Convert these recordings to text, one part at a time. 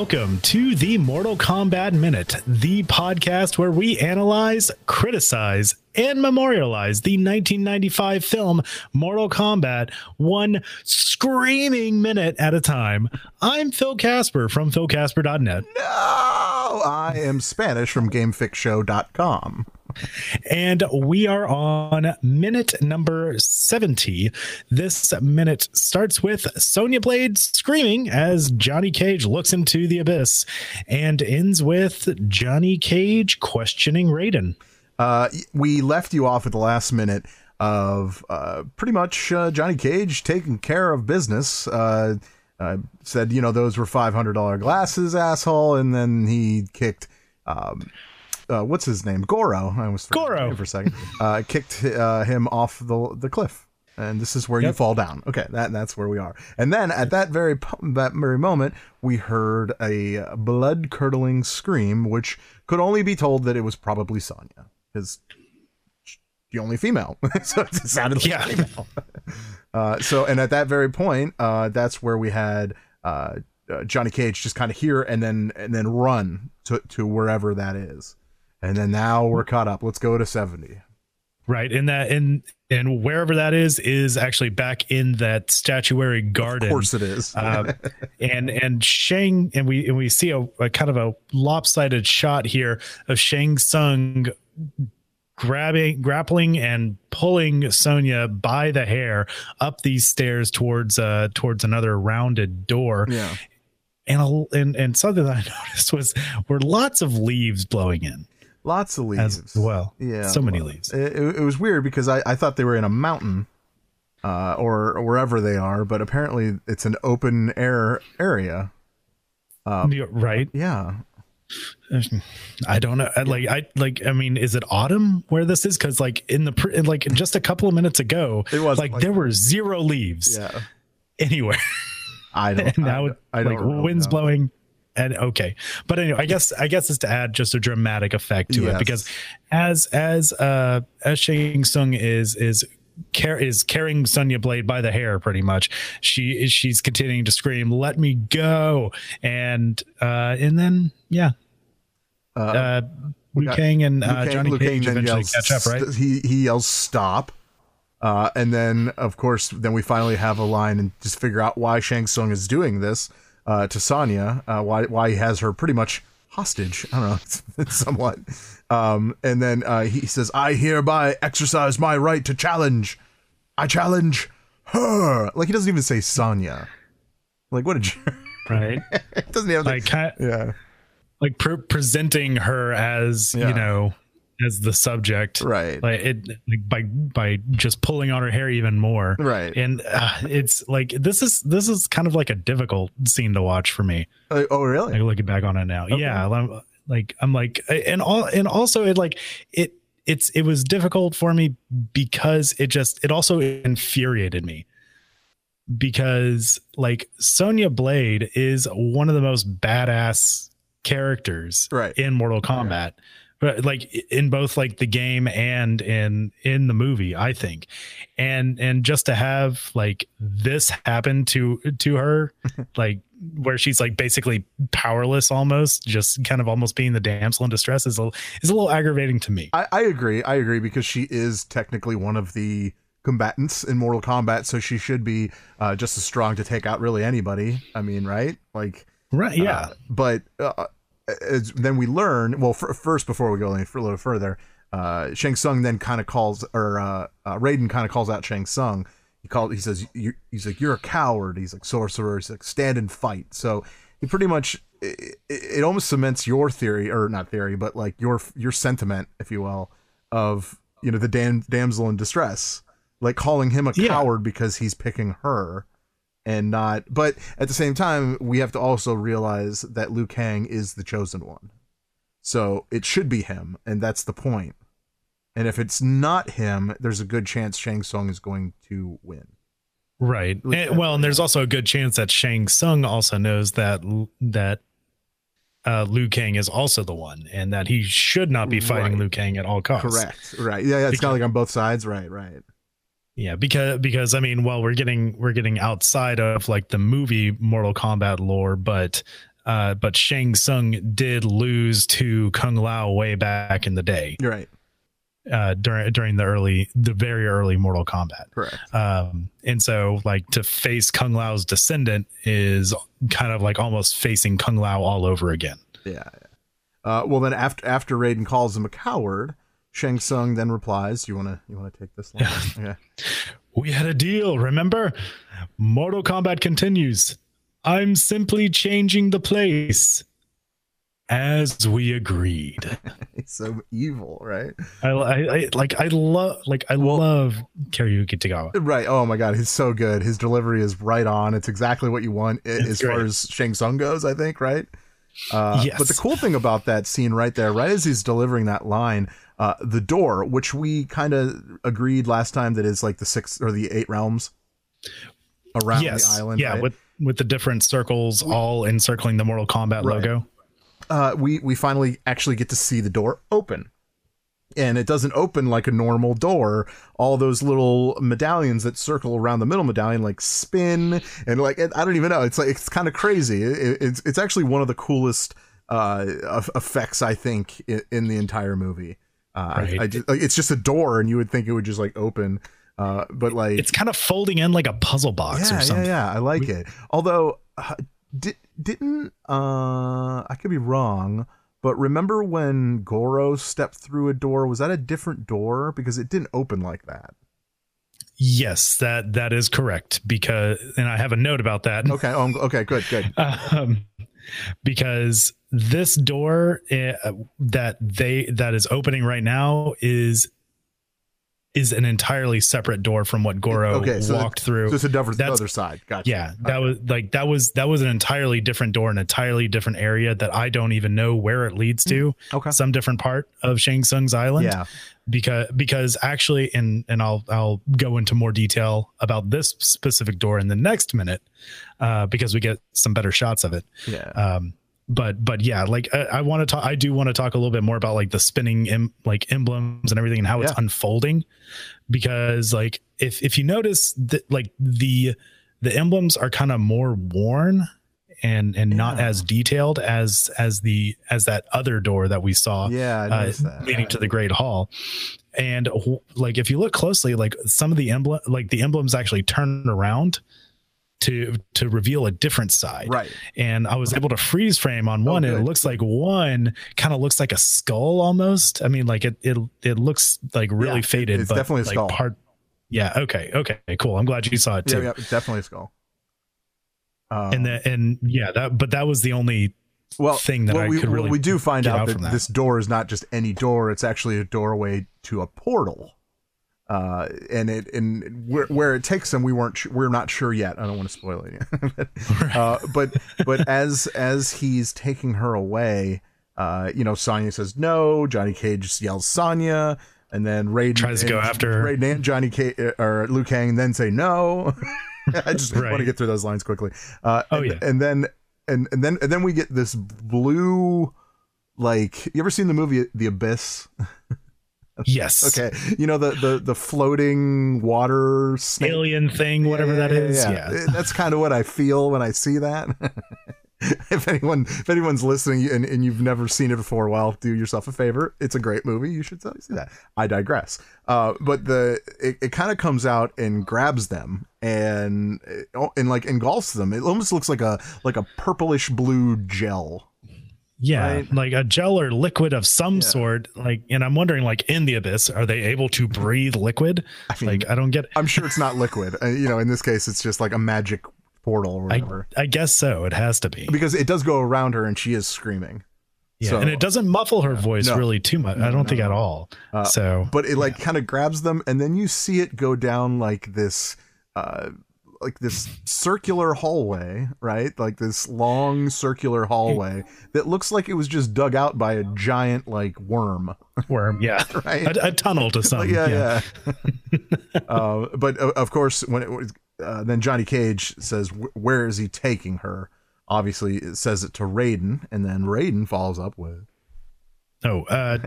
Welcome to the Mortal Kombat Minute, the podcast where we analyze, criticize, and memorialize the 1995 film Mortal Kombat one screaming minute at a time. I'm Phil Casper from philcasper.net. No, I am Spanish from GameFixShow.com. And we are on minute number 70. This minute starts with Sonya Blade screaming as Johnny Cage looks into the abyss and ends with Johnny Cage questioning Raiden. Uh, we left you off at the last minute of uh, pretty much uh, Johnny Cage taking care of business. Uh, uh, said, you know, those were $500 glasses, asshole. And then he kicked. Um, uh, what's his name? Goro. I was Goro for a second. Uh, kicked uh, him off the the cliff, and this is where yep. you fall down. Okay, that that's where we are. And then at that very that very moment, we heard a blood curdling scream, which could only be told that it was probably Sonya, because the only female, so it sounded like yeah. female. uh, so, and at that very point, uh, that's where we had. Uh, uh Johnny Cage just kind of hear and then and then run to to wherever that is and then now we're caught up. Let's go to 70. Right. And that and and wherever that is is actually back in that statuary garden. Of course it is. uh, and and Shang and we and we see a, a kind of a lopsided shot here of Shang Tsung grabbing grappling and pulling Sonya by the hair up these stairs towards uh towards another rounded door. Yeah. And, a, and and something that I noticed was were lots of leaves blowing in. Lots of leaves. As well. Yeah. So many leaves. It, it, was weird because I, I thought they were in a mountain uh, or, or wherever they are, but apparently it's an open air area. Um, right. Yeah. I don't know. Like I like. I mean, is it autumn where this is? Because like in the pre- like just a couple of minutes ago, it was like, like there were zero leaves. Yeah. Anywhere. I don't. and now I, I don't like winds know. blowing and okay but anyway i guess i guess it's to add just a dramatic effect to yes. it because as as uh as shang Tsung is is Car- is carrying Sonya Blade by the hair pretty much. She is she's continuing to scream, "Let me go!" and uh, and then yeah, uh, uh Liu Kang and uh, Johnny Liu Cage Kang eventually yells, catch up, right? He he yells stop, uh, and then of course then we finally have a line and just figure out why Shang Tsung is doing this uh, to Sonya, uh, why why he has her pretty much hostage. I don't know, somewhat. Um, and then uh, he says, "I hereby exercise my right to challenge. I challenge her." Like he doesn't even say Sonya. Like what a jerk. Right. doesn't have like yeah. Like pre- presenting her as yeah. you know as the subject. Right. Like it like by by just pulling on her hair even more. Right. And uh, it's like this is this is kind of like a difficult scene to watch for me. Uh, oh really? Like looking back on it now. Okay. yeah I'm, like i'm like and all and also it like it it's it was difficult for me because it just it also infuriated me. Because like Sonya Blade is one of the most badass characters right. in Mortal Kombat like in both like the game and in in the movie i think. And and just to have like this happen to to her like where she's like basically powerless almost just kind of almost being the damsel in distress is a is a little aggravating to me. I, I agree. I agree because she is technically one of the combatants in mortal kombat so she should be uh, just as strong to take out really anybody. I mean right? Like right yeah. uh, but uh, then we learn. Well, f- first before we go any a little further, uh, Shang Tsung then kind of calls, or uh, uh, Raiden kind of calls out Shang Tsung. He called. He says, "He's like you're a coward." He's like sorcerer. He's like stand and fight. So he pretty much it, it almost cements your theory, or not theory, but like your your sentiment, if you will, of you know the dam- damsel in distress, like calling him a yeah. coward because he's picking her and not but at the same time we have to also realize that Liu Kang is the chosen one. So it should be him and that's the point. And if it's not him, there's a good chance Shang Tsung is going to win. Right. And, well, and there's also a good chance that Shang Tsung also knows that that uh, Liu Kang is also the one, and that he should not be fighting right. Liu Kang at all costs. Correct. Right. Yeah. yeah it's kind of like on both sides. Right. Right Yeah, because because I mean, well, we're getting we're getting outside of like the movie Mortal Kombat lore, but uh, but Shang Tsung did lose to Kung Lao way back in the day. You're right. Uh, during during the early, the very early Mortal Kombat. Correct. Um, and so like to face Kung Lao's descendant is kind of like almost facing Kung Lao all over again. Yeah. Uh, well, then after after Raiden calls him a coward, Shang Tsung then replies, "You want to you want to take this line?" Yeah. We had a deal, remember? Mortal Kombat continues. I'm simply changing the place as we agreed. It's so evil, right? I, I, I like I love like I well, love Cary-Hiroyuki Tagawa. Right. Oh my god, he's so good. His delivery is right on. It's exactly what you want it's as great. far as Shang Tsung goes, I think, right? Uh, yes. But the cool thing about that scene right there, right as he's delivering that line, uh, the door, which we kind of agreed last time that is like the six or the eight realms around yes. the island. Yeah, right? with with the different circles all encircling the Mortal Kombat right. logo. Uh, we we finally actually get to see the door open and it doesn't open like a normal door. All those little medallions that circle around the middle medallion like spin and like i don't even know. It's like it's kind of crazy. It, it's it's actually one of the coolest uh effects i think in, in the entire movie. Uh right. I, I just, like, it's just a door and you would think it would just like open uh but like it's kind of folding in like a puzzle box yeah, or something. yeah. Yeah i like we, it. Although uh, did, didn't uh i could be wrong but remember when Goro stepped through a door? Was that a different door? Because it didn't open like that. Yes, that that is correct. Because and I have a note about that. Okay. Oh, okay. Good. Good. Um, because this door uh, that they that is opening right now is is an entirely separate door from what Goro okay, so walked through. So it's a different That's, other side. Gotcha. Yeah, that okay. was like that was that was an entirely different door, an entirely different area that I don't even know where it leads to. Mm, okay. Some different part of Shang Tsung's island. Yeah. Because because actually, and and I'll I'll go into more detail about this specific door in the next minute, uh, because we get some better shots of it. Yeah. Um, but but yeah like i, I want to talk i do want to talk a little bit more about like the spinning Im, like emblems and everything and how yeah. it's unfolding because like if if you notice that like the the emblems are kind of more worn and and yeah. not as detailed as as the as that other door that we saw yeah uh, leading to the great hall and like if you look closely like some of the emblem like the emblems actually turn around to to reveal a different side. Right. And I was able to freeze frame on oh, one, oh, and it looks like one kind of looks like a skull almost. I mean, like it it it looks like really yeah, faded. It's but definitely a like skull. Part, yeah. Okay. Okay. Cool. I'm glad you saw it too. Yeah. yeah definitely a skull. Um, and then and yeah that but that was the only well thing that well, I we, could really we do find out, out that, that this door is not just any door; it's actually a doorway to a portal uh, and it and where, where it takes them, we weren't we're not sure yet. I don't want to spoil it, but, uh, but but as as he's taking her away, uh, you know, Sonya says no. Johnny Cage yells Sonya, and then Raiden tries to go after her. Raiden and Johnny Cage or Liu Kang then say no. I just right. want to get through those lines quickly. Uh, oh and, yeah, and then and and then and then we get this blue. Like, you ever seen the movie The Abyss? Yes. okay. You know the the the floating water snake? alien thing, whatever yeah, that is. Yeah, yeah. that's kind of what I feel when I see that. if anyone if anyone's listening and, and you've never seen it before, well, do yourself a favor. It's a great movie. You should see that. I digress. Uh, but the it, it kind of comes out and grabs them and and like engulfs them. It almost looks like a like a purplish blue gel yeah right? like a gel or liquid of some yeah. sort like and i'm wondering like in the abyss are they able to breathe liquid I mean, like i don't get i'm sure it's not liquid uh, you know in this case it's just like a magic portal or whatever I, I, guess so it has to be because it does go around her and she is screaming yeah, so, and it doesn't muffle her voice no, really too much. I don't no, think at all. Uh, so, but it like yeah. kind of grabs them, and then you see it go down like this uh, like this circular hallway, right? Like this long circular hallway that looks like it was just dug out by a giant like worm. Worm, yeah, right. A, a tunnel to some. yeah, yeah. yeah. uh, but uh, of course, when it was, uh, then Johnny Cage says, "Where is he taking her?" Obviously, it says it to Raiden, and then Raiden follows up with, Oh, uh,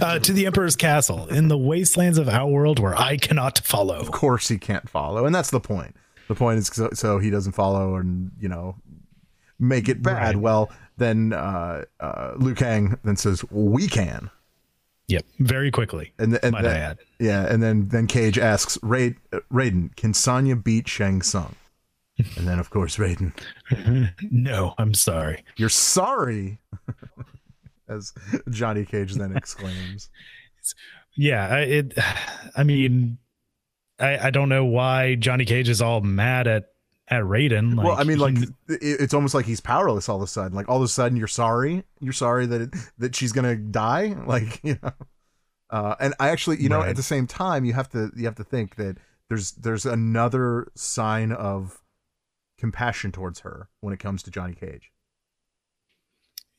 uh, to the Emperor's castle in the wastelands of our world where I cannot follow. Of course, he can't follow, and that's the point. The point is so, so he doesn't follow, and you know, make it bad. Right. Well, then uh, uh, Liu Kang then says, "We can." Yep, very quickly. And, and might then, I add. Yeah, and then then Cage asks Ra- Raiden, "Can Sonya beat Shang Tsung?" And then, of course, Raiden. no, I'm sorry. You're sorry, as Johnny Cage then exclaims. yeah, it. I mean, I I don't know why Johnny Cage is all mad at at Raiden. Like, well, I mean, like it's almost like he's powerless all of a sudden. Like all of a sudden, you're sorry. You're sorry that it, that she's gonna die. Like you know. Uh, and I actually, you know, right. at the same time, you have to you have to think that there's there's another sign of compassion towards her when it comes to Johnny Cage.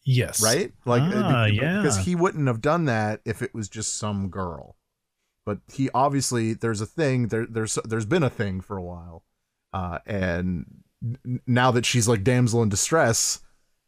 Yes. Right? Like ah, yeah. because he wouldn't have done that if it was just some girl. But he obviously there's a thing there there's there's been a thing for a while uh, and now that she's like damsel in distress,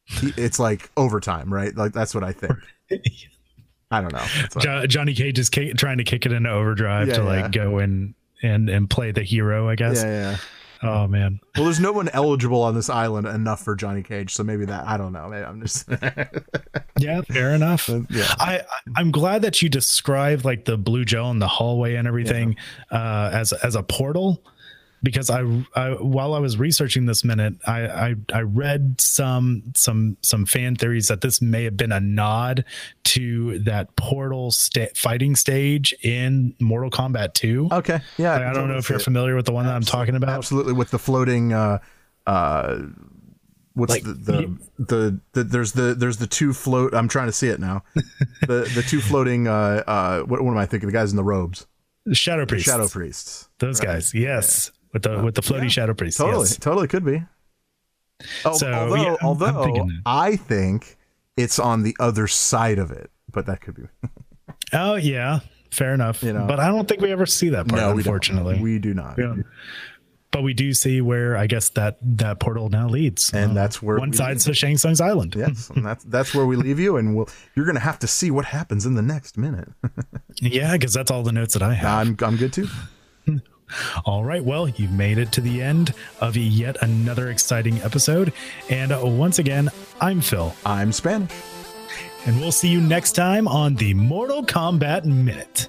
he, it's like overtime, right? Like that's what I think. I don't know. Jo- Johnny Cage is k- trying to kick it into overdrive yeah, to like yeah. go in and and play the hero, I guess. Yeah, yeah. Oh man. Well, there's no one eligible on this island enough for Johnny Cage, so maybe that I don't know. Maybe I'm just. yeah, fair enough. yeah. I I'm glad that you described like the blue gel in the hallway and everything yeah. uh, as as a portal because I, I, while I was researching this minute, I, I, I read some some some fan theories that this may have been a nod to that portal sta- fighting stage in Mortal Kombat 2. Okay, yeah. Like, I don't know if you're familiar with the one Absolutely. that I'm talking about. Absolutely, with the floating. Uh, uh, what's like, the, the, the the there's the there's the two float. I'm trying to see it now. the the two floating. Uh, uh, what, what am I thinking? The guys in the robes. Shadow priests. Shadow priests. Those right. guys. Yes. Yeah with the with the floaty yeah, shadow priest. Totally, yes. totally could be. Oh, so, although, yeah, although I'm I think it's on the other side of it, but that could be. oh yeah, fair enough. You know, but I don't think we ever see that part. No, unfortunately, we, we do not. Yeah. But we do see where I guess that that portal now leads, and uh, that's where one side's to Shang Tsung's island. Yes, and that's that's where we leave you, and we'll you're gonna have to see what happens in the next minute. yeah, because that's all the notes that I have. I'm I'm good too. All right, well, you've made it to the end of yet another exciting episode. And once again, I'm Phil. I'm Spanish. And we'll see you next time on the Mortal Kombat Minute.